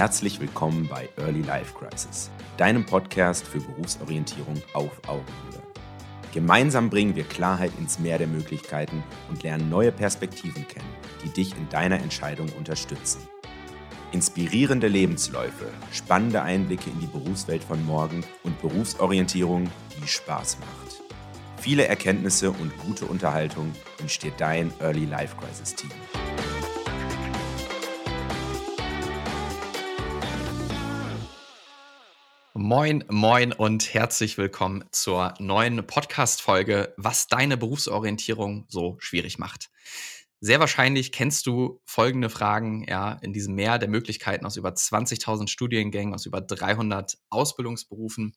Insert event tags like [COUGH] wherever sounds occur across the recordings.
Herzlich willkommen bei Early Life Crisis, deinem Podcast für Berufsorientierung auf Augenhöhe. Gemeinsam bringen wir Klarheit ins Meer der Möglichkeiten und lernen neue Perspektiven kennen, die dich in deiner Entscheidung unterstützen. Inspirierende Lebensläufe, spannende Einblicke in die Berufswelt von morgen und Berufsorientierung, die Spaß macht. Viele Erkenntnisse und gute Unterhaltung entsteht dein Early Life Crisis Team. Moin, moin und herzlich willkommen zur neuen Podcast-Folge, was deine Berufsorientierung so schwierig macht. Sehr wahrscheinlich kennst du folgende Fragen ja, in diesem Meer der Möglichkeiten aus über 20.000 Studiengängen, aus über 300 Ausbildungsberufen.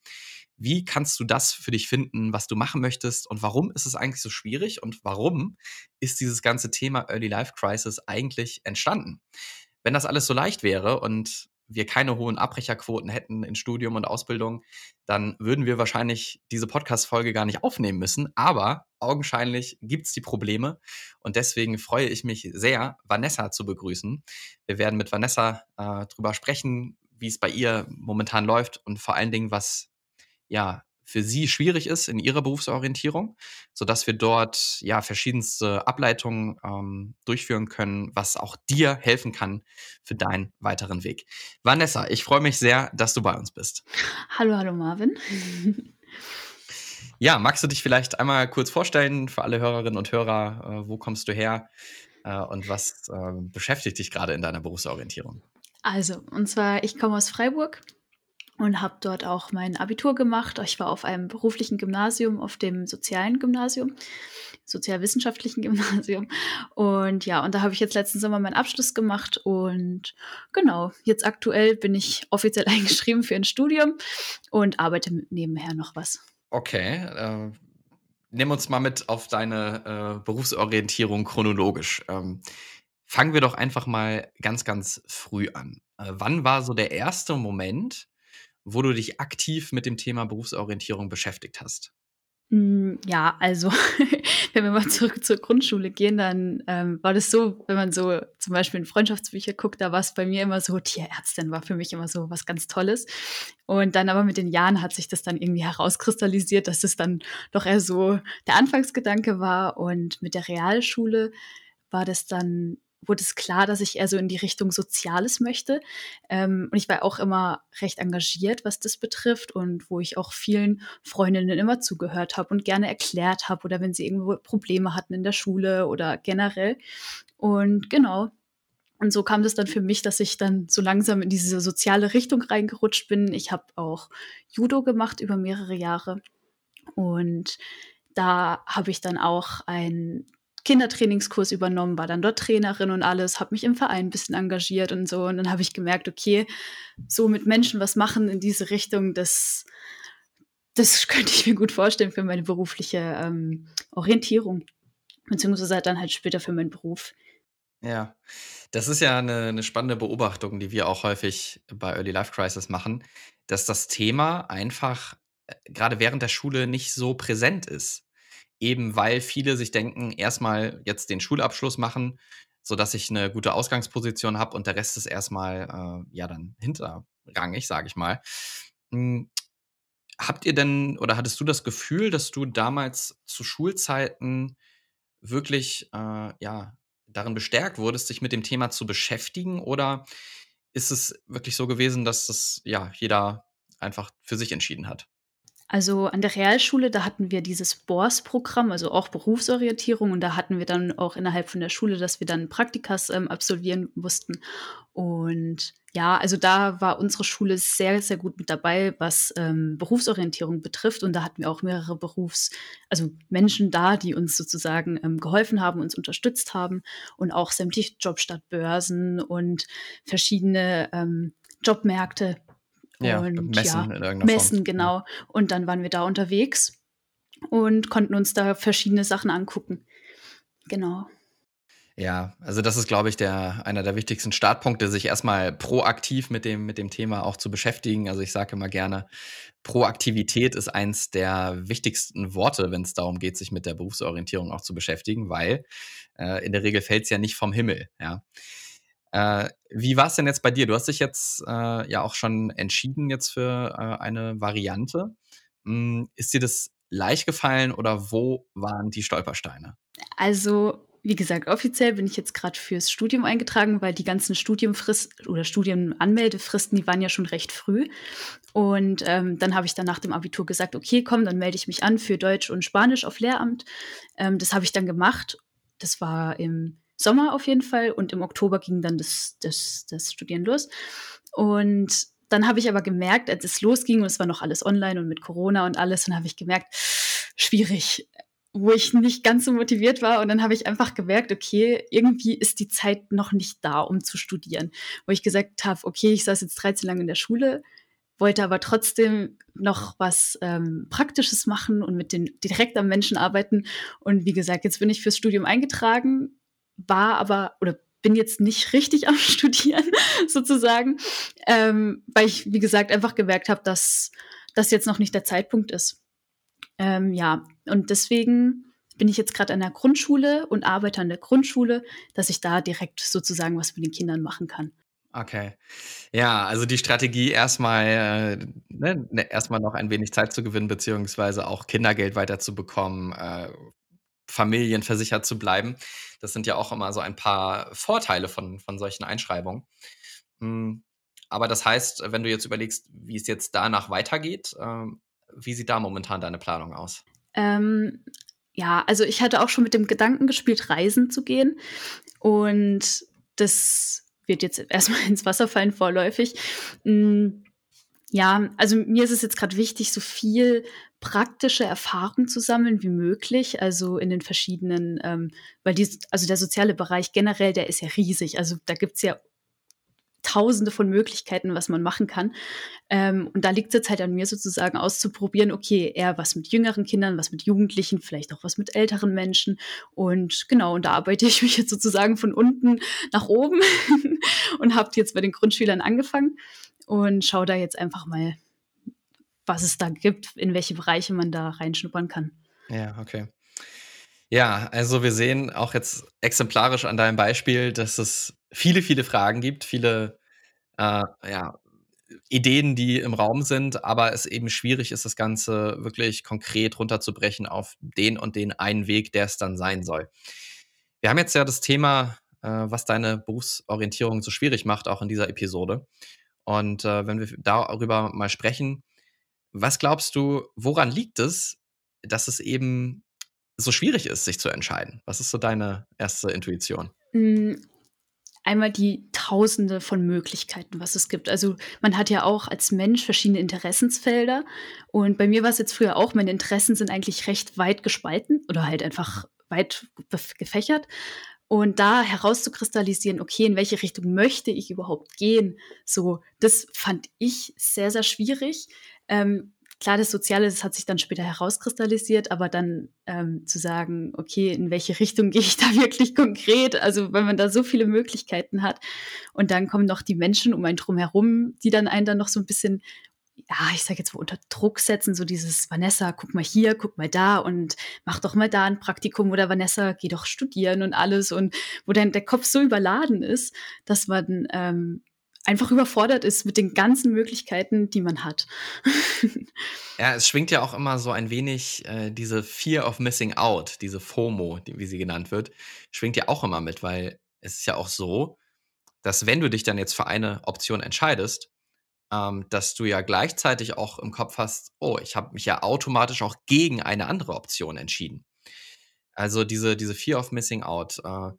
Wie kannst du das für dich finden, was du machen möchtest und warum ist es eigentlich so schwierig und warum ist dieses ganze Thema Early Life Crisis eigentlich entstanden? Wenn das alles so leicht wäre und wir keine hohen Abbrecherquoten hätten in Studium und Ausbildung, dann würden wir wahrscheinlich diese Podcast-Folge gar nicht aufnehmen müssen. Aber augenscheinlich gibt es die Probleme und deswegen freue ich mich sehr, Vanessa zu begrüßen. Wir werden mit Vanessa äh, drüber sprechen, wie es bei ihr momentan läuft und vor allen Dingen, was ja für sie schwierig ist in ihrer Berufsorientierung, sodass wir dort ja verschiedenste Ableitungen ähm, durchführen können, was auch dir helfen kann für deinen weiteren Weg. Vanessa, ich freue mich sehr, dass du bei uns bist. Hallo, hallo Marvin. ja, magst du dich vielleicht einmal kurz vorstellen für alle Hörerinnen und Hörer? Äh, wo kommst du her äh, und was äh, beschäftigt dich gerade in deiner Berufsorientierung? Also, und zwar, ich komme aus Freiburg, und habe dort auch mein Abitur gemacht. Ich war auf einem beruflichen Gymnasium, auf dem sozialen Gymnasium, sozialwissenschaftlichen [LAUGHS] Gymnasium. Und ja, und da habe ich jetzt letzten Sommer meinen Abschluss gemacht. Und genau, jetzt aktuell bin ich offiziell [LAUGHS] eingeschrieben für ein Studium und arbeite nebenher noch was. Okay. Äh, nimm uns mal mit auf deine äh, Berufsorientierung chronologisch. Ähm, fangen wir doch einfach mal ganz, ganz früh an. Äh, wann war so der erste Moment, wo du dich aktiv mit dem Thema Berufsorientierung beschäftigt hast? Hm, ja, also [LAUGHS] wenn wir mal zurück zur Grundschule gehen, dann ähm, war das so, wenn man so zum Beispiel in Freundschaftsbücher guckt, da war es bei mir immer so, Tierärztin war für mich immer so was ganz Tolles. Und dann aber mit den Jahren hat sich das dann irgendwie herauskristallisiert, dass es dann doch eher so der Anfangsgedanke war. Und mit der Realschule war das dann wurde es klar, dass ich eher so in die Richtung Soziales möchte. Ähm, und ich war auch immer recht engagiert, was das betrifft und wo ich auch vielen Freundinnen immer zugehört habe und gerne erklärt habe oder wenn sie irgendwo Probleme hatten in der Schule oder generell. Und genau. Und so kam das dann für mich, dass ich dann so langsam in diese soziale Richtung reingerutscht bin. Ich habe auch Judo gemacht über mehrere Jahre. Und da habe ich dann auch ein Kindertrainingskurs übernommen, war dann dort Trainerin und alles, habe mich im Verein ein bisschen engagiert und so. Und dann habe ich gemerkt, okay, so mit Menschen was machen in diese Richtung, das, das [LAUGHS] könnte ich mir gut vorstellen für meine berufliche ähm, Orientierung. Beziehungsweise dann halt später für meinen Beruf. Ja, das ist ja eine, eine spannende Beobachtung, die wir auch häufig bei Early Life Crisis machen, dass das Thema einfach äh, gerade während der Schule nicht so präsent ist eben weil viele sich denken, erstmal jetzt den Schulabschluss machen, sodass ich eine gute Ausgangsposition habe und der Rest ist erstmal äh, ja dann hinterrangig, sage ich mal. Hm, habt ihr denn oder hattest du das Gefühl, dass du damals zu Schulzeiten wirklich äh, ja darin bestärkt wurdest, sich mit dem Thema zu beschäftigen oder ist es wirklich so gewesen, dass das ja jeder einfach für sich entschieden hat? Also an der Realschule, da hatten wir dieses BORS-Programm, also auch Berufsorientierung. Und da hatten wir dann auch innerhalb von der Schule, dass wir dann Praktikas ähm, absolvieren mussten. Und ja, also da war unsere Schule sehr, sehr gut mit dabei, was ähm, Berufsorientierung betrifft. Und da hatten wir auch mehrere Berufs-, also Menschen da, die uns sozusagen ähm, geholfen haben, uns unterstützt haben. Und auch sämtliche Jobstadtbörsen und verschiedene ähm, Jobmärkte ja, und Messen ja, in irgendeiner Messen, Form. genau. Und dann waren wir da unterwegs und konnten uns da verschiedene Sachen angucken. Genau. Ja, also das ist, glaube ich, der, einer der wichtigsten Startpunkte, sich erstmal proaktiv mit dem, mit dem Thema auch zu beschäftigen. Also ich sage immer gerne, Proaktivität ist eins der wichtigsten Worte, wenn es darum geht, sich mit der Berufsorientierung auch zu beschäftigen, weil äh, in der Regel fällt es ja nicht vom Himmel. Ja. Äh, wie war es denn jetzt bei dir? Du hast dich jetzt äh, ja auch schon entschieden jetzt für äh, eine Variante. Hm, ist dir das leicht gefallen oder wo waren die Stolpersteine? Also wie gesagt, offiziell bin ich jetzt gerade fürs Studium eingetragen, weil die ganzen Studiumfristen oder Studienanmeldefristen, die waren ja schon recht früh. Und ähm, dann habe ich dann nach dem Abitur gesagt, okay, komm, dann melde ich mich an für Deutsch und Spanisch auf Lehramt. Ähm, das habe ich dann gemacht. Das war im Sommer auf jeden Fall und im Oktober ging dann das, das, das Studieren los. Und dann habe ich aber gemerkt, als es losging und es war noch alles online und mit Corona und alles, dann habe ich gemerkt, schwierig wo ich nicht ganz so motiviert war. Und dann habe ich einfach gemerkt, okay, irgendwie ist die Zeit noch nicht da, um zu studieren. Wo ich gesagt habe, okay, ich saß jetzt 13 Jahre in der Schule, wollte aber trotzdem noch was ähm, Praktisches machen und mit den direkt am Menschen arbeiten. Und wie gesagt, jetzt bin ich fürs Studium eingetragen, war aber oder bin jetzt nicht richtig am [LAUGHS] Studieren sozusagen, ähm, weil ich, wie gesagt, einfach gemerkt habe, dass das jetzt noch nicht der Zeitpunkt ist. Ähm, ja, und deswegen bin ich jetzt gerade an der Grundschule und arbeite an der Grundschule, dass ich da direkt sozusagen was mit den Kindern machen kann. Okay. Ja, also die Strategie erstmal, äh, ne, ne, erstmal noch ein wenig Zeit zu gewinnen, beziehungsweise auch Kindergeld weiterzubekommen, äh, familienversichert zu bleiben. Das sind ja auch immer so ein paar Vorteile von, von solchen Einschreibungen. Hm, aber das heißt, wenn du jetzt überlegst, wie es jetzt danach weitergeht, ähm, wie sieht da momentan deine Planung aus? Ähm, ja, also ich hatte auch schon mit dem Gedanken gespielt, reisen zu gehen. Und das wird jetzt erstmal [LAUGHS] ins Wasser fallen vorläufig. Ja, also mir ist es jetzt gerade wichtig, so viel praktische Erfahrung zu sammeln wie möglich, also in den verschiedenen, ähm, weil die, also der soziale Bereich generell, der ist ja riesig. Also da gibt es ja tausende von Möglichkeiten, was man machen kann. Ähm, und da liegt es jetzt halt an mir sozusagen auszuprobieren, okay, eher was mit jüngeren Kindern, was mit Jugendlichen, vielleicht auch was mit älteren Menschen. Und genau, und da arbeite ich [LAUGHS] mich jetzt sozusagen von unten nach oben [LAUGHS] und habe jetzt bei den Grundschülern angefangen und schaue da jetzt einfach mal, was es da gibt, in welche Bereiche man da reinschnuppern kann. Ja, okay. Ja, also wir sehen auch jetzt exemplarisch an deinem Beispiel, dass es viele, viele Fragen gibt, viele äh, ja, Ideen, die im Raum sind, aber es eben schwierig ist, das Ganze wirklich konkret runterzubrechen auf den und den einen Weg, der es dann sein soll. Wir haben jetzt ja das Thema, äh, was deine Berufsorientierung so schwierig macht, auch in dieser Episode. Und äh, wenn wir darüber mal sprechen, was glaubst du, woran liegt es, dass es eben so schwierig ist, sich zu entscheiden? Was ist so deine erste Intuition? Hm, einmal die Tausende von Möglichkeiten, was es gibt. Also man hat ja auch als Mensch verschiedene Interessensfelder. Und bei mir war es jetzt früher auch, meine Interessen sind eigentlich recht weit gespalten oder halt einfach weit gefächert. Und da herauszukristallisieren, okay, in welche Richtung möchte ich überhaupt gehen, so, das fand ich sehr, sehr schwierig. Ähm, klar, das Soziale, das hat sich dann später herauskristallisiert, aber dann ähm, zu sagen, okay, in welche Richtung [LAUGHS] gehe ich da wirklich konkret? Also wenn man da so viele Möglichkeiten hat und dann kommen noch die Menschen um einen drum herum, die dann einen dann noch so ein bisschen ja, ich sage jetzt mal unter Druck setzen, so dieses Vanessa, guck mal hier, guck mal da und mach doch mal da ein Praktikum oder Vanessa, geh doch studieren und alles und wo dann der Kopf so überladen ist, dass man ähm, einfach überfordert ist mit den ganzen Möglichkeiten, die man hat. [LAUGHS] ja, es schwingt ja auch immer so ein wenig äh, diese Fear of Missing Out, diese FOMO, die, wie sie genannt wird, schwingt ja auch immer mit, weil es ist ja auch so, dass wenn du dich dann jetzt für eine Option entscheidest, ähm, dass du ja gleichzeitig auch im Kopf hast, oh, ich habe mich ja automatisch auch gegen eine andere Option entschieden. Also diese, diese Fear of Missing Out. Äh,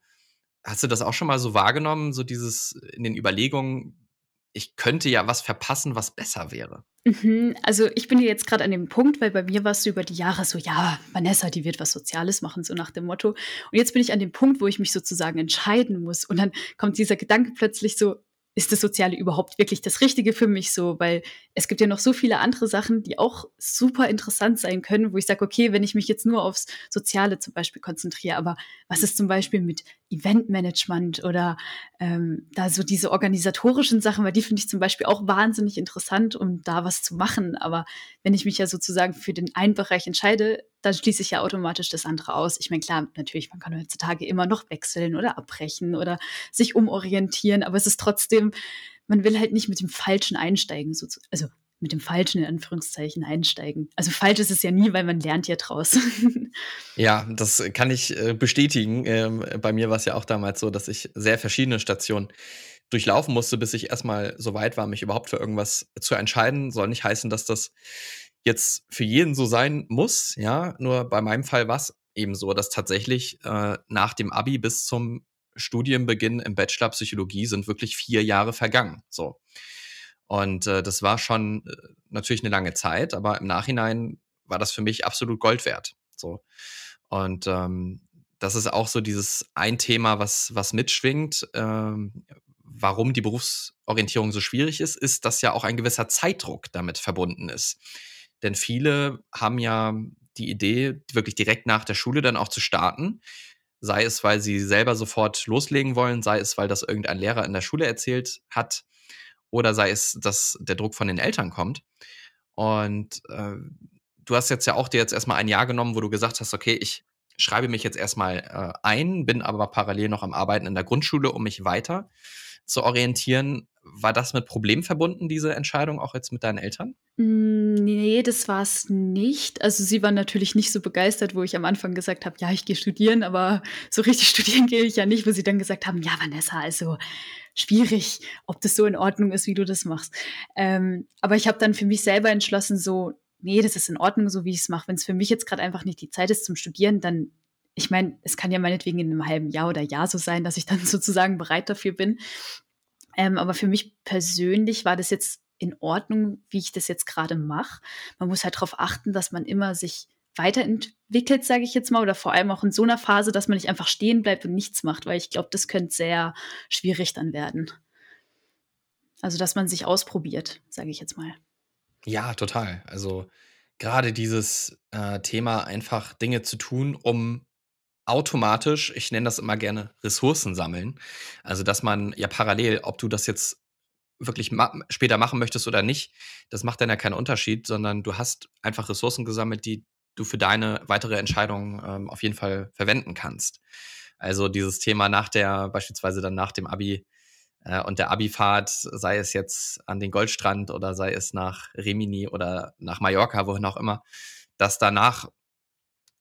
Hast du das auch schon mal so wahrgenommen, so dieses in den Überlegungen, ich könnte ja was verpassen, was besser wäre? Mhm, also ich bin jetzt gerade an dem Punkt, weil bei mir warst du über die Jahre so, ja, Vanessa, die wird was Soziales machen, so nach dem Motto. Und jetzt bin ich an dem Punkt, wo ich mich sozusagen entscheiden muss. Und dann kommt dieser Gedanke plötzlich so, ist das Soziale überhaupt wirklich das Richtige für mich so? Weil es gibt ja noch so viele andere Sachen, die auch super interessant sein können, wo ich sage, okay, wenn ich mich jetzt nur aufs Soziale zum Beispiel konzentriere, aber was ist zum Beispiel mit Eventmanagement oder ähm, da so diese organisatorischen Sachen, weil die finde ich zum Beispiel auch wahnsinnig interessant, um da was zu machen. Aber wenn ich mich ja sozusagen für den einen Bereich entscheide, dann schließe ich ja automatisch das andere aus. Ich meine, klar, natürlich, man kann heutzutage immer noch wechseln oder abbrechen oder sich umorientieren, aber es ist trotzdem, man will halt nicht mit dem Falschen einsteigen. Also mit dem Falschen in Anführungszeichen einsteigen. Also falsch ist es ja nie, weil man lernt ja draus. [LAUGHS] ja, das kann ich äh, bestätigen. Ähm, bei mir war es ja auch damals so, dass ich sehr verschiedene Stationen durchlaufen musste, bis ich erstmal so weit war, mich überhaupt für irgendwas zu entscheiden. Soll nicht heißen, dass das jetzt für jeden so sein muss, ja. Nur bei meinem Fall war es eben so, dass tatsächlich äh, nach dem Abi bis zum Studienbeginn im Bachelor Psychologie sind wirklich vier Jahre vergangen. So. Und äh, das war schon äh, natürlich eine lange Zeit, aber im Nachhinein war das für mich absolut Gold wert. So. Und ähm, das ist auch so dieses ein Thema, was, was mitschwingt, ähm, warum die Berufsorientierung so schwierig ist, ist, dass ja auch ein gewisser Zeitdruck damit verbunden ist. Denn viele haben ja die Idee, wirklich direkt nach der Schule dann auch zu starten. Sei es, weil sie selber sofort loslegen wollen, sei es, weil das irgendein Lehrer in der Schule erzählt hat oder sei es, dass der Druck von den Eltern kommt. Und äh, du hast jetzt ja auch dir jetzt erstmal ein Jahr genommen, wo du gesagt hast, okay, ich schreibe mich jetzt erstmal äh, ein, bin aber parallel noch am Arbeiten in der Grundschule, um mich weiter zu orientieren. War das mit Problemen verbunden, diese Entscheidung, auch jetzt mit deinen Eltern? Hm, nee, das war es nicht. Also sie waren natürlich nicht so begeistert, wo ich am Anfang gesagt habe, ja, ich gehe studieren, aber so richtig [LAUGHS] studieren gehe ich ja nicht, wo sie dann gesagt haben, ja, Vanessa, also schwierig, ob das so in Ordnung ist, wie du das machst. Ähm, aber ich habe dann für mich selber entschlossen, so, nee, das ist in Ordnung, so wie ich es mache. Wenn es für mich jetzt gerade einfach nicht die Zeit ist zum Studieren, dann, ich meine, es kann ja meinetwegen in einem halben Jahr oder Jahr so sein, dass ich dann [LAUGHS] sozusagen bereit dafür bin. Ähm, aber für mich persönlich war das jetzt in Ordnung, wie ich das jetzt gerade mache. Man muss halt darauf achten, dass man immer sich weiterentwickelt, sage ich jetzt mal, oder vor allem auch in so einer Phase, dass man nicht einfach stehen bleibt und nichts macht, weil ich glaube, das könnte sehr schwierig dann werden. Also, dass man sich ausprobiert, sage ich jetzt mal. Ja, total. Also gerade dieses äh, Thema, einfach Dinge zu tun, um automatisch, ich nenne das immer gerne Ressourcen sammeln. Also, dass man ja parallel, ob du das jetzt wirklich ma später machen möchtest oder nicht, das macht dann ja keinen Unterschied, sondern du hast einfach Ressourcen gesammelt, die du für deine weitere Entscheidung ähm, auf jeden Fall verwenden kannst. Also dieses Thema nach der, beispielsweise dann nach dem Abi äh, und der Abifahrt, sei es jetzt an den Goldstrand oder sei es nach Rimini oder nach Mallorca, wohin auch immer, dass danach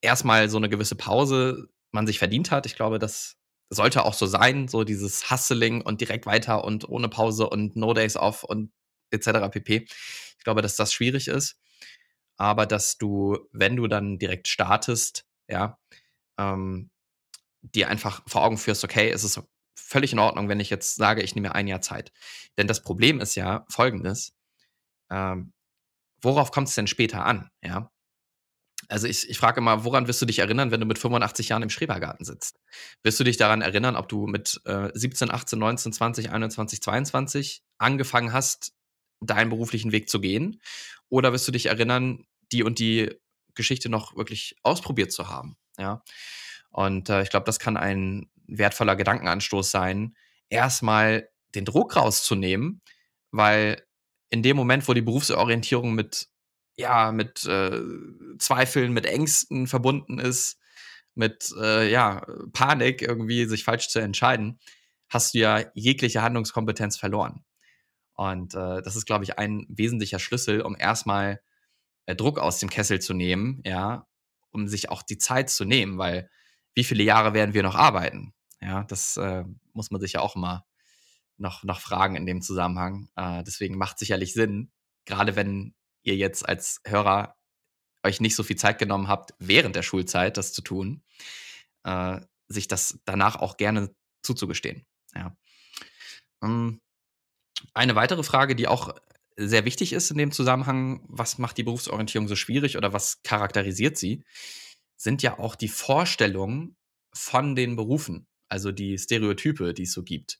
erstmal so eine gewisse Pause man sich verdient hat. Ich glaube, das sollte auch so sein, so dieses Hustling und direkt weiter und ohne Pause und No Days Off und etc. pp. Ich glaube, dass das schwierig ist aber dass du, wenn du dann direkt startest, ja, ähm, dir einfach vor Augen führst, okay, es ist völlig in Ordnung, wenn ich jetzt sage, ich nehme mir ein Jahr Zeit. Denn das Problem ist ja folgendes, ähm, worauf kommt es denn später an, ja? Also ich, ich frage immer, woran wirst du dich erinnern, wenn du mit 85 Jahren im Schrebergarten sitzt? Wirst du dich daran erinnern, ob du mit äh, 17, 18, 19, 20, 21, 22 angefangen hast, deinen beruflichen Weg zu gehen? Oder wirst du dich erinnern, die und die Geschichte noch wirklich ausprobiert zu haben? Ja. Und äh, ich glaube, das kann ein wertvoller Gedankenanstoß sein, erstmal den Druck rauszunehmen, weil in dem Moment, wo die Berufsorientierung mit, ja, mit äh, Zweifeln, mit Ängsten verbunden ist, mit äh, ja, Panik, irgendwie sich falsch zu entscheiden, hast du ja jegliche Handlungskompetenz verloren. Und äh, das ist, glaube ich, ein wesentlicher Schlüssel, um erstmal äh, Druck aus dem Kessel zu nehmen, ja, um sich auch die Zeit zu nehmen, weil wie viele Jahre werden wir noch arbeiten? Ja, das äh, muss man sich ja auch immer noch, noch fragen in dem Zusammenhang. Äh, deswegen macht sicherlich Sinn, gerade wenn ihr jetzt als Hörer euch nicht so viel Zeit genommen habt, während der Schulzeit das zu tun, äh, sich das danach auch gerne zuzugestehen. Ja. Ähm, eine weitere Frage, die auch sehr wichtig ist in dem Zusammenhang, was macht die Berufsorientierung so schwierig oder was charakterisiert sie, sind ja auch die Vorstellungen von den Berufen, also die Stereotype, die es so gibt.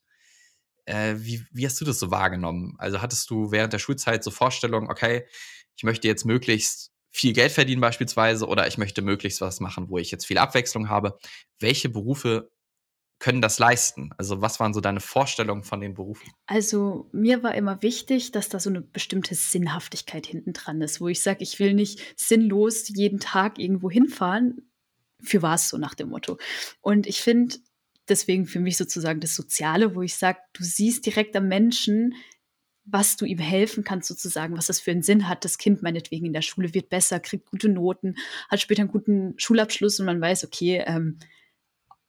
Äh, wie, wie hast du das so wahrgenommen? Also hattest du während der Schulzeit so Vorstellungen, okay, ich möchte jetzt möglichst viel Geld verdienen beispielsweise oder ich möchte möglichst was machen, wo ich jetzt viel Abwechslung habe. Welche Berufe können das leisten? Also was waren so deine Vorstellungen von den Berufen? Also mir war immer wichtig, dass da so eine bestimmte Sinnhaftigkeit hinten dran ist, wo ich sage, ich will nicht sinnlos jeden Tag irgendwo hinfahren. Für was so nach dem Motto. Und ich finde deswegen für mich sozusagen das Soziale, wo ich sage, du siehst direkt am Menschen, was du ihm helfen kannst, sozusagen, was das für einen Sinn hat. Das Kind meinetwegen in der Schule wird besser, kriegt gute Noten, hat später einen guten Schulabschluss und man weiß, okay, ähm,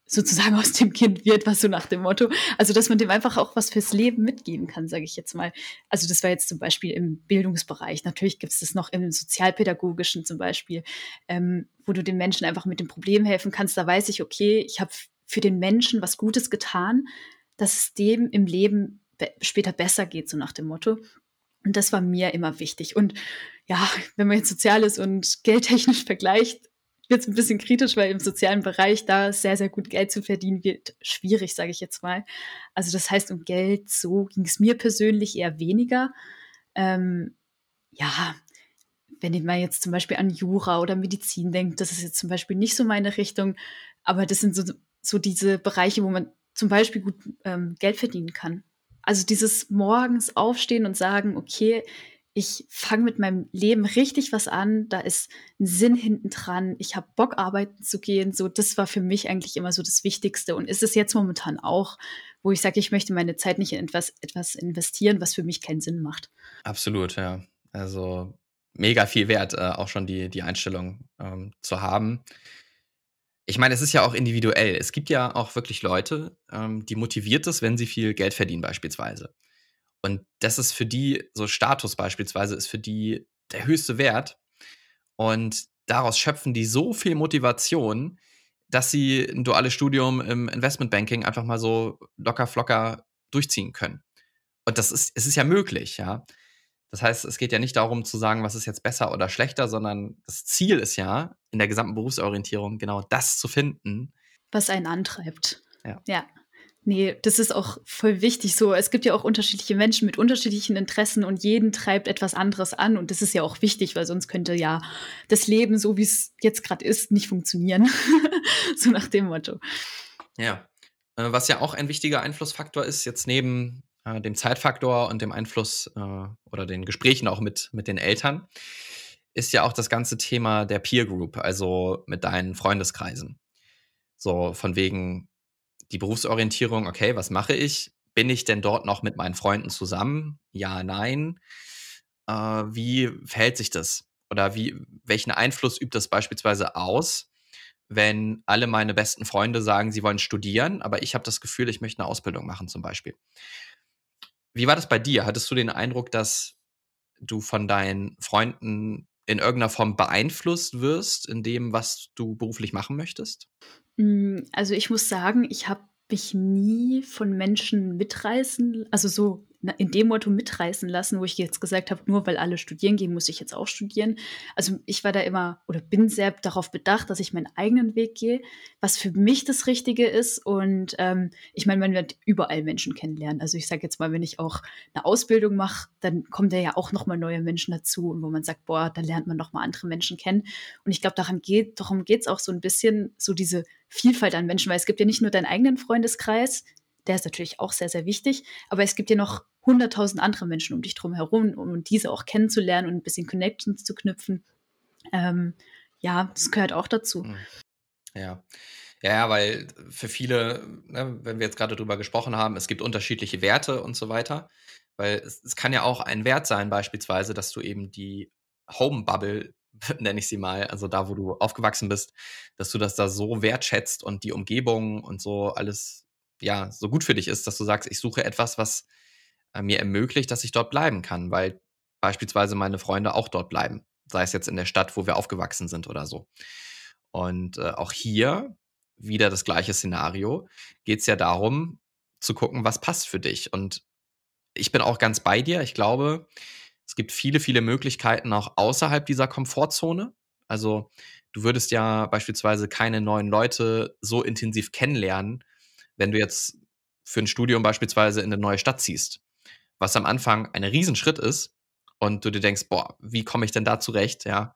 sozusagen aus dem Kind wird, was so nach dem Motto. Also, dass man dem einfach auch was fürs Leben mitgeben kann, sage ich jetzt mal. Also, das war jetzt zum Beispiel im Bildungsbereich. Natürlich gibt es das noch im sozialpädagogischen zum Beispiel, ähm, wo du den Menschen einfach mit dem Problem helfen kannst. Da weiß ich, okay, ich habe für den Menschen was Gutes getan, dass es dem im Leben be später besser geht, so nach dem Motto. Und das war mir immer wichtig. Und ja, wenn man jetzt Soziales und Geldtechnisch vergleicht, wird es ein bisschen kritisch, weil im sozialen Bereich da sehr, sehr gut Geld zu verdienen wird schwierig, sage ich jetzt mal. Also das heißt, um Geld so ging es mir persönlich eher weniger. Ähm, ja, wenn man jetzt zum Beispiel an Jura oder Medizin denkt, das ist jetzt zum Beispiel nicht so meine Richtung, aber das sind so, so diese Bereiche, wo man zum Beispiel gut ähm, Geld verdienen kann. Also dieses morgens aufstehen und sagen, okay, ich fange mit meinem Leben richtig was an, da ist ein Sinn hinten dran, ich habe Bock arbeiten zu gehen, so das war für mich eigentlich immer so das Wichtigste und ist es jetzt momentan auch, wo ich sage, ich möchte meine Zeit nicht in etwas, etwas investieren, was für mich keinen Sinn macht. Absolut, ja. Also mega viel wert, äh, auch schon die, die Einstellung ähm, zu haben. Ich meine, es ist ja auch individuell. Es gibt ja auch wirklich Leute, ähm, die motiviert ist, wenn sie viel Geld verdienen beispielsweise. Und das ist für die, so Status beispielsweise, ist für die der höchste Wert. Und daraus schöpfen die so viel Motivation, dass sie ein duales Studium im Investmentbanking einfach mal so locker flocker durchziehen können. Und das ist, es ist ja möglich, ja. Das heißt, es geht ja nicht darum zu sagen, was ist jetzt besser oder schlechter, sondern das Ziel ist ja, in der gesamten Berufsorientierung genau das zu finden. Was einen antreibt. Ja. ja. Nee, das ist auch voll wichtig so. Es gibt ja auch unterschiedliche Menschen mit unterschiedlichen Interessen und jeden treibt etwas anderes an. Und das ist ja auch wichtig, weil sonst könnte ja das Leben, so wie es jetzt gerade ist, nicht funktionieren. [LAUGHS] so nach dem Motto. Ja. Äh, was ja auch ein wichtiger Einflussfaktor ist, jetzt neben äh, dem Zeitfaktor und dem Einfluss äh, oder den Gesprächen auch mit, mit den Eltern, ist ja auch das ganze Thema der Peer Group, also mit deinen Freundeskreisen. So von wegen, die Berufsorientierung, okay, was mache ich? Bin ich denn dort noch mit meinen Freunden zusammen? Ja, nein. Äh, wie verhält sich das? Oder wie, welchen Einfluss übt das beispielsweise aus, wenn alle meine besten Freunde sagen, sie wollen studieren, aber ich habe das Gefühl, ich möchte eine Ausbildung machen zum Beispiel. Wie war das bei dir? Hattest du den Eindruck, dass du von deinen Freunden in irgendeiner Form beeinflusst wirst in dem, was du beruflich machen möchtest? Hm, also, ich muss sagen, ich habe mich nie von Menschen mitreißen also, so in dem Motto mitreißen lassen, wo ich jetzt gesagt habe, nur weil alle studieren gehen, muss ich jetzt auch studieren. Also ich war da immer oder bin sehr darauf bedacht, dass ich meinen eigenen Weg gehe, was für mich das Richtige ist. Und ähm, ich meine, man wird überall Menschen kennenlernen. Also ich sage jetzt mal, wenn ich auch eine Ausbildung mache, dann kommen da ja auch nochmal neue Menschen dazu und wo man sagt, boah, da lernt man nochmal andere Menschen kennen. Und ich glaube, daran geht, darum geht es auch so ein bisschen, so diese Vielfalt an Menschen, weil es gibt ja nicht nur deinen eigenen Freundeskreis, der ist natürlich auch sehr, sehr wichtig. Aber es gibt ja noch hunderttausend andere Menschen um dich drum herum, um diese auch kennenzulernen und ein bisschen Connections zu knüpfen. Ähm, ja, das gehört auch dazu. Hm. Ja. Ja, weil für viele, ne, wenn wir jetzt gerade drüber gesprochen haben, es gibt unterschiedliche Werte und so weiter. Weil es, es kann ja auch ein Wert sein, beispielsweise, dass du eben die Home-Bubble, [LAUGHS] nenne ich sie mal, also da, wo du aufgewachsen bist, dass du das da so wertschätzt und die Umgebung und so alles ja, so gut für dich ist, dass du sagst, ich suche etwas, was äh, mir ermöglicht, dass ich dort bleiben kann, weil beispielsweise meine Freunde auch dort bleiben, sei es jetzt in der Stadt, wo wir aufgewachsen sind oder so. Und äh, auch hier wieder das gleiche Szenario, geht es ja darum zu gucken, was passt für dich. Und ich bin auch ganz bei dir. Ich glaube, es gibt viele, viele Möglichkeiten auch außerhalb dieser Komfortzone. Also du würdest ja beispielsweise keine neuen Leute so intensiv kennenlernen, wenn du jetzt für ein Studium beispielsweise in eine neue Stadt ziehst, was am Anfang ein Riesenschritt ist und du dir denkst, boah, wie komme ich denn da zurecht, ja.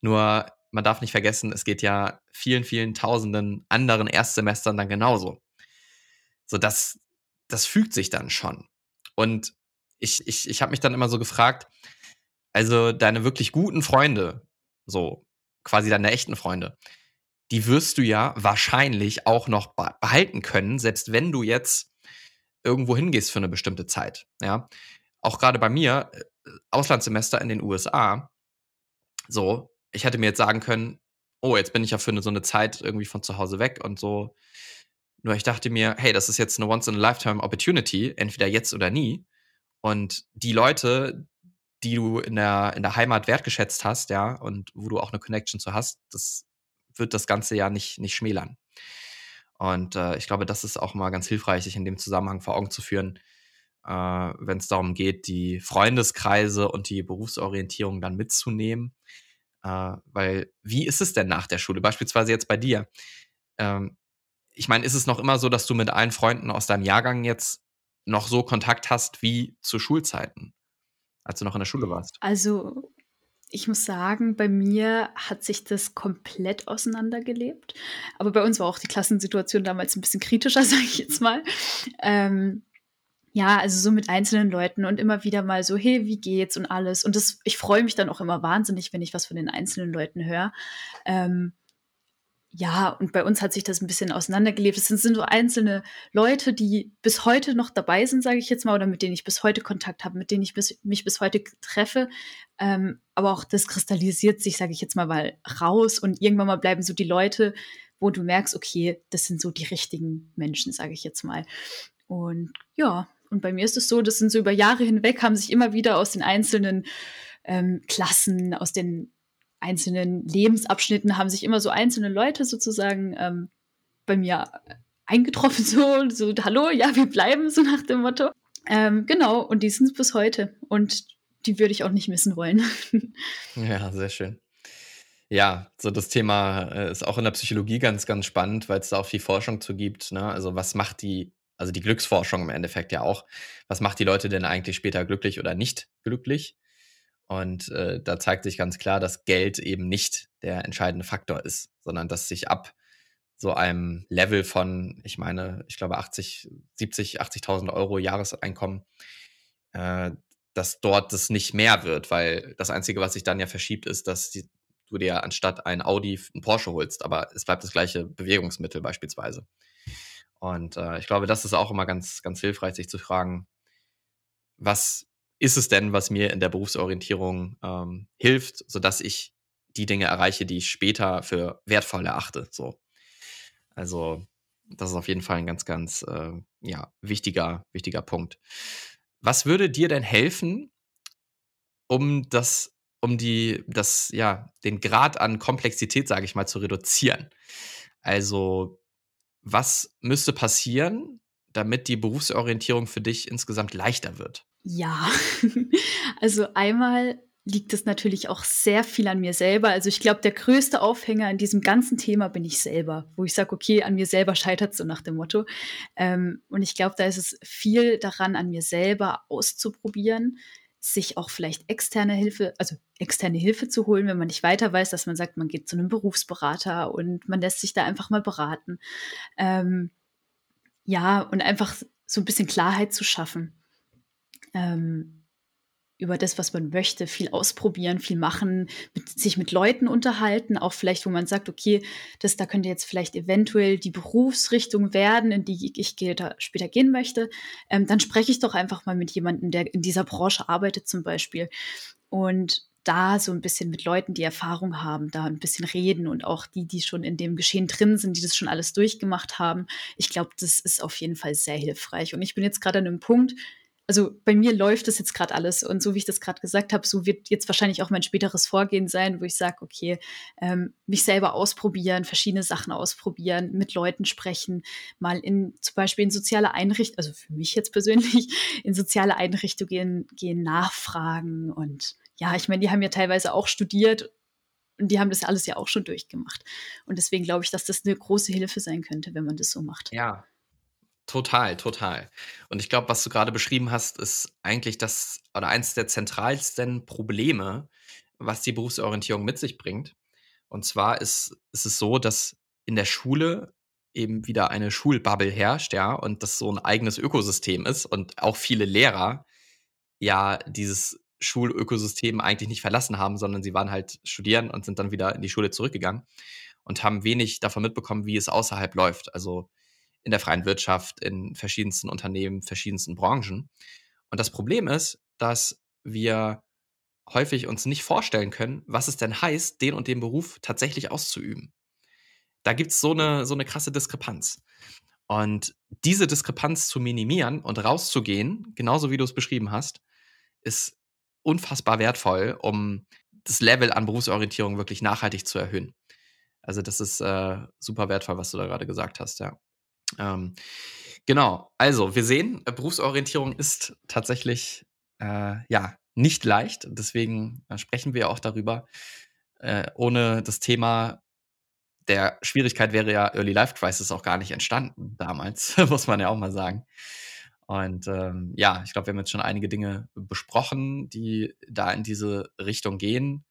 Nur man darf nicht vergessen, es geht ja vielen, vielen tausenden anderen Erstsemestern dann genauso. So, das, das fügt sich dann schon. Und ich, ich, ich habe mich dann immer so gefragt, also deine wirklich guten Freunde, so quasi deine echten Freunde, die wirst du ja wahrscheinlich auch noch behalten können, selbst wenn du jetzt irgendwo hingehst für eine bestimmte Zeit. Ja, auch gerade bei mir, äh, Auslandssemester in den USA, so, ich hätte mir jetzt sagen können, oh, jetzt bin ich ja für eine, so eine Zeit irgendwie von zu Hause weg und so. Nur ich dachte mir, hey, das ist jetzt eine Once-in-a-Lifetime-Opportunity, entweder jetzt oder nie. Und die Leute, die du in der, in der Heimat wertgeschätzt hast, ja, und wo du auch eine Connection zu hast, das wird das Ganze ja nicht, nicht schmälern. Und äh, ich glaube, das ist auch mal ganz hilfreich, sich in dem Zusammenhang vor Augen zu führen, äh, wenn es darum geht, die Freundeskreise und die Berufsorientierung dann mitzunehmen. Äh, weil, wie ist es denn nach der Schule? Beispielsweise jetzt bei dir. Ähm, ich meine, ist es noch immer so, dass du mit allen Freunden aus deinem Jahrgang jetzt noch so Kontakt hast wie zu Schulzeiten, als du noch in der Schule warst? Also, ich muss sagen, bei mir hat sich das komplett auseinandergelebt. Aber bei uns war auch die Klassensituation damals ein bisschen kritischer, [LAUGHS] sage ich jetzt mal. Ähm, ja, also so mit einzelnen Leuten und immer wieder mal so, hey, wie geht's und alles. Und das, ich freue mich dann auch immer wahnsinnig, wenn ich was von den einzelnen Leuten höre. Ähm, ja, und bei uns hat sich das ein bisschen auseinandergelebt. Es sind, sind so einzelne Leute, die bis heute noch dabei sind, sage ich jetzt mal, oder mit denen ich bis heute Kontakt habe, mit denen ich bis, mich bis heute treffe. Ähm, aber auch das kristallisiert sich, sage ich jetzt mal, mal raus und irgendwann mal bleiben so die Leute, wo du merkst, okay, das sind so die richtigen Menschen, sage ich jetzt mal. Und ja, und bei mir ist es so, das sind so über Jahre hinweg, haben sich immer wieder aus den einzelnen ähm, Klassen, aus den einzelnen Lebensabschnitten, haben sich immer so einzelne Leute sozusagen ähm, bei mir eingetroffen, [LAUGHS] so, so, hallo, ja, wir bleiben, so nach dem Motto. Ähm, genau, und die sind es bis heute. Und die würde ich auch nicht missen wollen. [LAUGHS] ja, sehr schön. Ja, so das Thema äh, ist auch in der Psychologie ganz, ganz spannend, weil es da auch viel Forschung zu gibt. Ne? Also was macht die also die Glücksforschung im Endeffekt ja auch, was macht die Leute denn eigentlich später glücklich oder nicht glücklich? Und äh, da zeigt sich ganz klar, dass Geld eben nicht der entscheidende Faktor ist, sondern dass sich ab so einem Level von, ich meine, ich glaube 80, 70, 80.000 Euro Jahreseinkommen, äh, dass dort das nicht mehr wird, weil das Einzige, was sich dann ja verschiebt, ist, dass die, du dir anstatt ein Audi ein Porsche holst, aber es bleibt das gleiche Bewegungsmittel beispielsweise. Und äh, ich glaube, das ist auch immer ganz, ganz hilfreich, sich zu fragen, was ist es denn, was mir in der Berufsorientierung ähm, hilft, sodass ich die Dinge erreiche, die ich später für wertvoll erachte. So. Also, das ist auf jeden Fall ein ganz, ganz äh, ja, wichtiger, wichtiger Punkt. Was würde dir denn helfen, um das, um die, das, ja, den Grad an Komplexität, sage ich mal, zu reduzieren? Also, was müsste passieren, damit die Berufsorientierung für dich insgesamt leichter wird? Ja, [LAUGHS] also einmal liegt es natürlich auch sehr viel an mir selber. Also ich glaube, der größte Aufhänger in diesem ganzen Thema bin ich selber, wo ich sage, okay, an mir selber scheitert so nach dem Motto. Ähm, und ich glaube, da ist es viel daran, an mir selber auszuprobieren, sich auch vielleicht externe Hilfe, also externe Hilfe zu holen, wenn man nicht weiter weiß, dass man sagt, man geht zu einem Berufsberater und man lässt sich da einfach mal beraten. Ähm, ja, und einfach so ein bisschen Klarheit zu schaffen. Ähm, über das, was man möchte, viel ausprobieren, viel machen, mit, sich mit Leuten unterhalten, auch vielleicht, wo man sagt, okay, das da könnte jetzt vielleicht eventuell die Berufsrichtung werden, in die ich später gehen möchte, ähm, dann spreche ich doch einfach mal mit jemandem, der in dieser Branche arbeitet zum Beispiel. Und da so ein bisschen mit Leuten, die Erfahrung haben, da ein bisschen reden und auch die, die schon in dem Geschehen drin sind, die das schon alles durchgemacht haben. Ich glaube, das ist auf jeden Fall sehr hilfreich. Und ich bin jetzt gerade an einem Punkt, also bei mir läuft das jetzt gerade alles und so wie ich das gerade gesagt habe, so wird jetzt wahrscheinlich auch mein späteres Vorgehen sein, wo ich sage, okay, ähm, mich selber ausprobieren, verschiedene Sachen ausprobieren, mit Leuten sprechen, mal in zum Beispiel in soziale Einrichtungen, also für mich jetzt persönlich, [LAUGHS] in soziale Einrichtungen gehen, nachfragen und ja, ich meine, die haben ja teilweise auch studiert und die haben das alles ja auch schon durchgemacht. Und deswegen glaube ich, dass das eine große Hilfe sein könnte, wenn man das so macht. Ja, Total, total. Und ich glaube, was du gerade beschrieben hast, ist eigentlich das oder eins der zentralsten Probleme, was die Berufsorientierung mit sich bringt. Und zwar ist, ist es so, dass in der Schule eben wieder eine Schulbubble herrscht, ja, und das so ein eigenes Ökosystem ist und auch viele Lehrer ja dieses Schulökosystem eigentlich nicht verlassen haben, sondern sie waren halt studieren und sind dann wieder in die Schule zurückgegangen und haben wenig davon mitbekommen, wie es außerhalb läuft. Also in der freien Wirtschaft, in verschiedensten Unternehmen, verschiedensten Branchen. Und das Problem ist, dass wir häufig uns nicht vorstellen können, was es denn heißt, den und den Beruf tatsächlich auszuüben. Da gibt es so eine, so eine krasse Diskrepanz. Und diese Diskrepanz zu minimieren und rauszugehen, genauso wie du es beschrieben hast, ist unfassbar wertvoll, um das Level an Berufsorientierung wirklich nachhaltig zu erhöhen. Also das ist äh, super wertvoll, was du da gerade gesagt hast, ja. Ähm, genau, also wir sehen, äh, Berufsorientierung ist tatsächlich äh, ja nicht leicht. Deswegen äh, sprechen wir auch darüber. Äh, ohne das Thema der Schwierigkeit wäre ja Early Life Crisis auch gar nicht entstanden damals, [LAUGHS] muss man ja auch mal sagen. Und ähm, ja, ich glaube, wir haben jetzt schon einige Dinge besprochen, die da in diese Richtung gehen,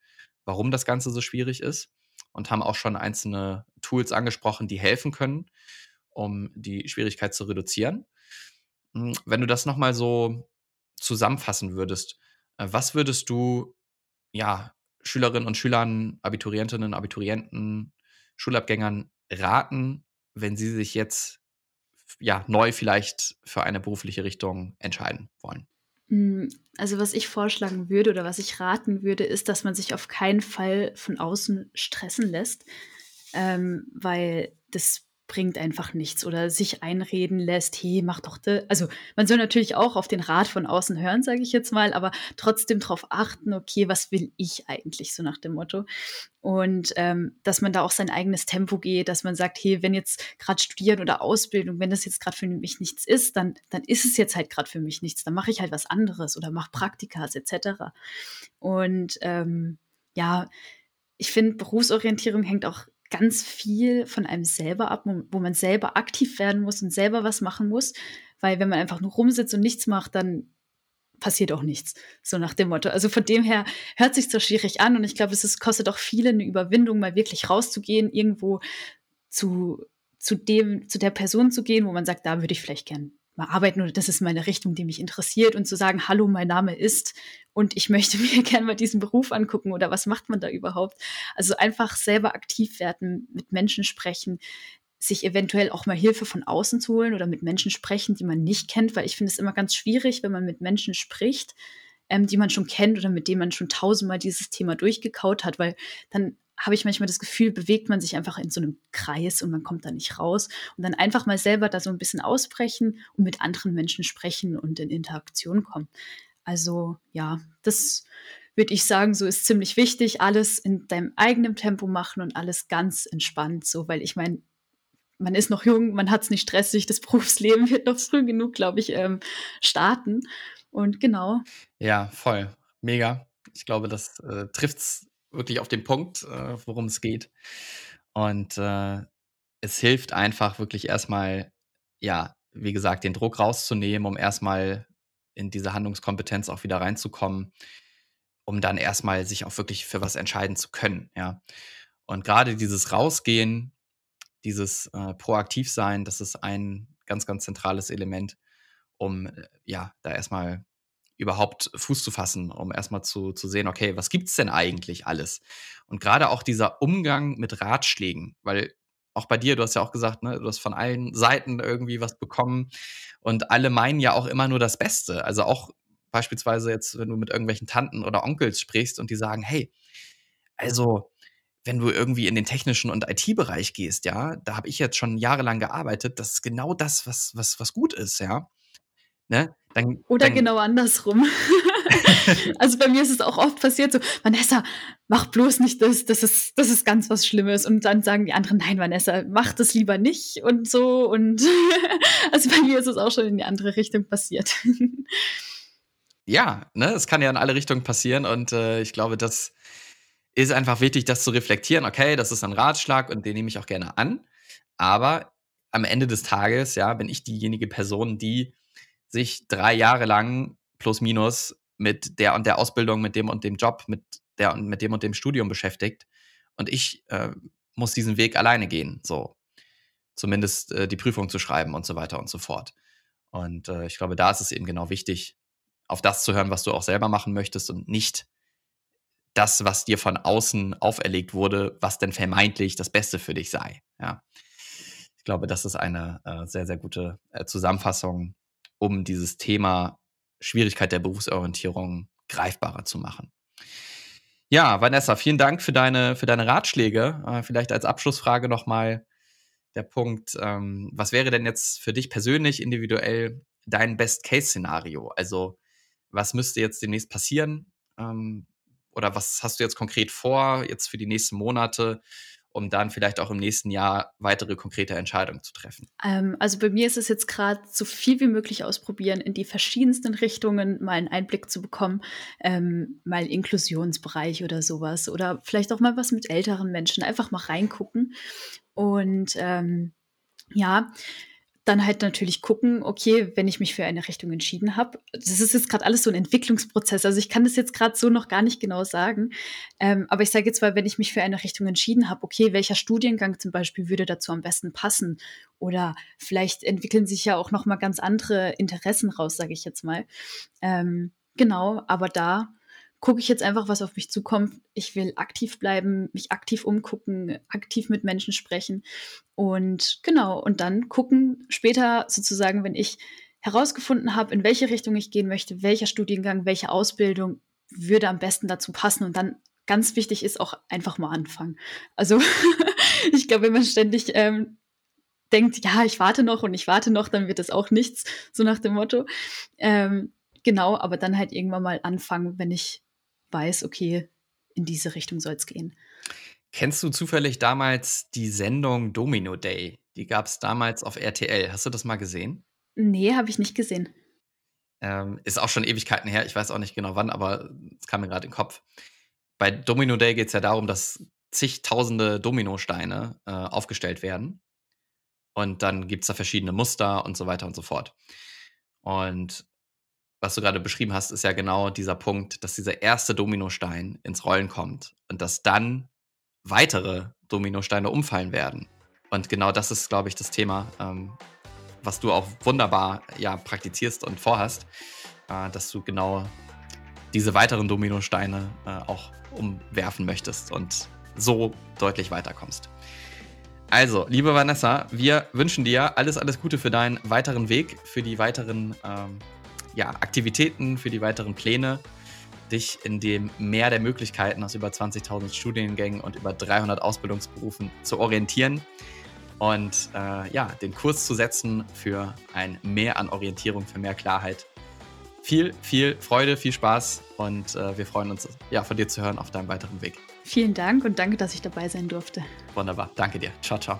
warum das Ganze so schwierig ist und haben auch schon einzelne Tools angesprochen, die helfen können, um die Schwierigkeit zu reduzieren. Hm, wenn du das nochmal so zusammenfassen würdest, äh, was würdest du ja Schülerinnen und Schülern, Abiturientinnen, Abiturienten, Schulabgängern raten, wenn sie sich jetzt ja neu vielleicht für eine berufliche Richtung entscheiden wollen? Hm, also was ich vorschlagen würde oder was ich raten würde, ist, dass man sich auf keinen Fall von außen stressen lässt, ähm, weil das bringt einfach nichts oder sich einreden lässt, hey, mach doch das. Also man soll natürlich auch auf den Rat von außen hören, sage ich jetzt mal, aber trotzdem darauf achten, okay, was will ich eigentlich, so nach dem Motto. Und ähm, dass man da auch sein eigenes Tempo geht, dass man sagt, hey, wenn jetzt gerade Studieren oder Ausbildung, wenn das jetzt gerade für mich nichts ist, dann, dann ist es jetzt halt gerade für mich nichts. Dann mache ich halt was anderes oder mache Praktikas etc. Und ähm, ja, ich finde, Berufsorientierung hängt auch ganz viel von einem selber ab, wo man selber aktiv werden muss und selber was machen muss. Weil wenn man einfach nur rumsitzt und nichts macht, dann passiert auch nichts. So nach dem Motto. Also von dem her hört sich so schwierig an und ich glaube, es ist, kostet auch viele eine Überwindung, mal wirklich rauszugehen, irgendwo zu, zu dem, zu der Person zu gehen, wo man sagt, da würde ich vielleicht gern mal arbeiten oder das ist meine Richtung, die mich interessiert und zu sagen, hallo, mein Name ist und ich möchte [LAUGHS] mir gerne mal diesen Beruf angucken oder was macht man da überhaupt? Also einfach selber aktiv werden, mit Menschen sprechen, sich eventuell auch mal Hilfe von außen zu holen oder mit Menschen sprechen, die man nicht kennt, weil ich finde es immer ganz schwierig, wenn man mit Menschen spricht, ähm, die man schon kennt oder mit denen man schon tausendmal dieses Thema durchgekaut hat, weil dann habe ich manchmal das Gefühl, bewegt man sich einfach in so einem Kreis und man kommt da nicht raus. Und dann einfach mal selber da so ein bisschen ausbrechen und mit anderen Menschen sprechen und in Interaktion kommen. Also ja, das würde ich sagen, so ist ziemlich wichtig. Alles in deinem eigenen Tempo machen und alles ganz entspannt, so, weil ich meine, man ist noch jung, man hat es nicht stressig, das [LAUGHS] Berufsleben wird noch früh genug, glaube ich, ähm, starten. Und genau. Ja, voll. Mega. Ich glaube, das äh, trifft es wirklich auf den Punkt, äh, worum es geht. Und äh, es hilft einfach wirklich erstmal, ja, wie gesagt, den Druck rauszunehmen, um erstmal in diese Handlungskompetenz auch wieder reinzukommen, um dann erstmal sich auch wirklich für was entscheiden zu können, ja. Und gerade dieses Rausgehen, dieses äh, proaktiv sein, das ist ein ganz, ganz zentrales Element, um äh, ja, da erstmal überhaupt Fuß zu fassen, um erstmal zu, zu sehen, okay, was gibt's denn eigentlich alles? Und gerade auch dieser Umgang mit Ratschlägen, weil auch bei dir, du hast ja auch gesagt, ne, du hast von allen Seiten irgendwie was bekommen und alle meinen ja auch immer nur das Beste. Also auch beispielsweise jetzt, wenn du mit irgendwelchen Tanten oder Onkels sprichst und die sagen, hey, also wenn du irgendwie in den technischen und IT-Bereich gehst, ja, da habe ich jetzt schon jahrelang gearbeitet, das ist genau das, was, was, was gut ist, ja. Ne? Dann, Oder dann, genau andersrum. [LAUGHS] also bei mir ist es auch oft passiert so, Vanessa, mach bloß nicht das, das ist, das ist ganz was Schlimmes. Und dann sagen die anderen, nein, Vanessa, mach das lieber nicht und so. Und [LAUGHS] also bei mir ist es auch schon in die andere Richtung passiert. ja, ne, es kann ja in alle Richtungen passieren und äh, ich glaube, das ist einfach wichtig, das zu reflektieren. Okay, das ist ein Ratschlag und den nehme ich auch gerne an. Aber am Ende des Tages, ja, bin ich diejenige Person, die sich drei Jahre lang plus minus mit der und der Ausbildung, mit dem und dem Job, mit der und mit dem und dem Studium beschäftigt. Und ich äh, muss diesen Weg alleine gehen. So. zumindest äh, die Prüfung zu schreiben und so weiter und so fort. Und äh, ich glaube, da ist es eben genau wichtig, auf das zu hören, was du auch selber machen möchtest und nicht das, was dir von außen auferlegt wurde, was denn vermeintlich das Beste für dich sei. Ja. Ich glaube, das ist eine äh, sehr, sehr gute äh, Zusammenfassung, um dieses Thema Schwierigkeit der Berufsorientierung greifbarer zu machen. Ja, Vanessa, vielen Dank für deine, für deine Ratschläge. Äh, vielleicht als Abschlussfrage nochmal der Punkt, ähm, was wäre denn jetzt für dich persönlich individuell dein Best-Case-Szenario? Also, was müsste jetzt demnächst passieren? Ähm, oder was hast du jetzt konkret vor, jetzt für die nächsten Monate, um dann vielleicht auch im nächsten Jahr weitere konkrete Entscheidungen zu treffen? Ähm, also bei mir ist es jetzt gerade so viel wie möglich ausprobieren, in die verschiedensten Richtungen mal einen Einblick zu bekommen, ähm, mal Inklusionsbereich oder sowas oder vielleicht auch mal was mit älteren Menschen, einfach mal reingucken. Und ähm, ja, dann halt natürlich gucken, okay, wenn ich mich für eine Richtung entschieden habe, das ist jetzt gerade alles so ein Entwicklungsprozess. Also ich kann das jetzt gerade so noch gar nicht genau sagen. Ähm, aber ich sage jetzt mal, wenn ich mich für eine Richtung entschieden habe, okay, welcher Studiengang zum Beispiel würde dazu am besten passen? Oder vielleicht entwickeln sich ja auch noch mal ganz andere Interessen raus, sage ich jetzt mal. Ähm, genau, aber da gucke ich jetzt einfach, was auf mich zukommt. Ich will aktiv bleiben, mich aktiv umgucken, aktiv mit Menschen sprechen und genau, und dann gucken später sozusagen, wenn ich herausgefunden habe, in welche Richtung ich gehen möchte, welcher Studiengang, welche Ausbildung würde am besten dazu passen und dann ganz wichtig ist auch einfach mal anfangen. Also [LAUGHS] ich glaube, wenn man ständig ähm, denkt, ja, ich warte noch und ich warte noch, dann wird das auch nichts, so nach dem Motto. Ähm, genau, aber dann halt irgendwann mal anfangen, wenn ich weiß, okay, in diese Richtung soll es gehen. Kennst du zufällig damals die Sendung Domino Day? Die gab es damals auf RTL. Hast du das mal gesehen? Nee, habe ich nicht gesehen. Ähm, ist auch schon Ewigkeiten her. Ich weiß auch nicht genau wann, aber es kam mir gerade in den Kopf. Bei Domino Day geht es ja darum, dass zigtausende Dominosteine äh, aufgestellt werden. Und dann gibt es da verschiedene Muster und so weiter und so fort. Und was du gerade beschrieben hast, ist ja genau dieser Punkt, dass dieser erste Dominostein ins Rollen kommt und dass dann weitere Dominosteine umfallen werden. Und genau das ist, glaube ich, das Thema, ähm, was du auch wunderbar ja praktizierst und vorhast, äh, dass du genau diese weiteren Dominosteine äh, auch umwerfen möchtest und so deutlich weiterkommst. Also, liebe Vanessa, wir wünschen dir alles, alles Gute für deinen weiteren Weg, für die weiteren ähm, ja, Aktivitäten, für die weiteren Pläne, dich in dem Meer der Möglichkeiten aus über 20.000 Studiengängen und über 300 Ausbildungsberufen zu orientieren und äh, ja, den Kurs zu setzen für ein Mehr an Orientierung, für mehr Klarheit. Viel, viel Freude, viel Spaß und äh, wir freuen uns, ja, von dir zu hören auf deinem weiteren Weg. Vielen Dank und danke, dass ich dabei sein durfte. Wunderbar, danke dir. Ciao, ciao.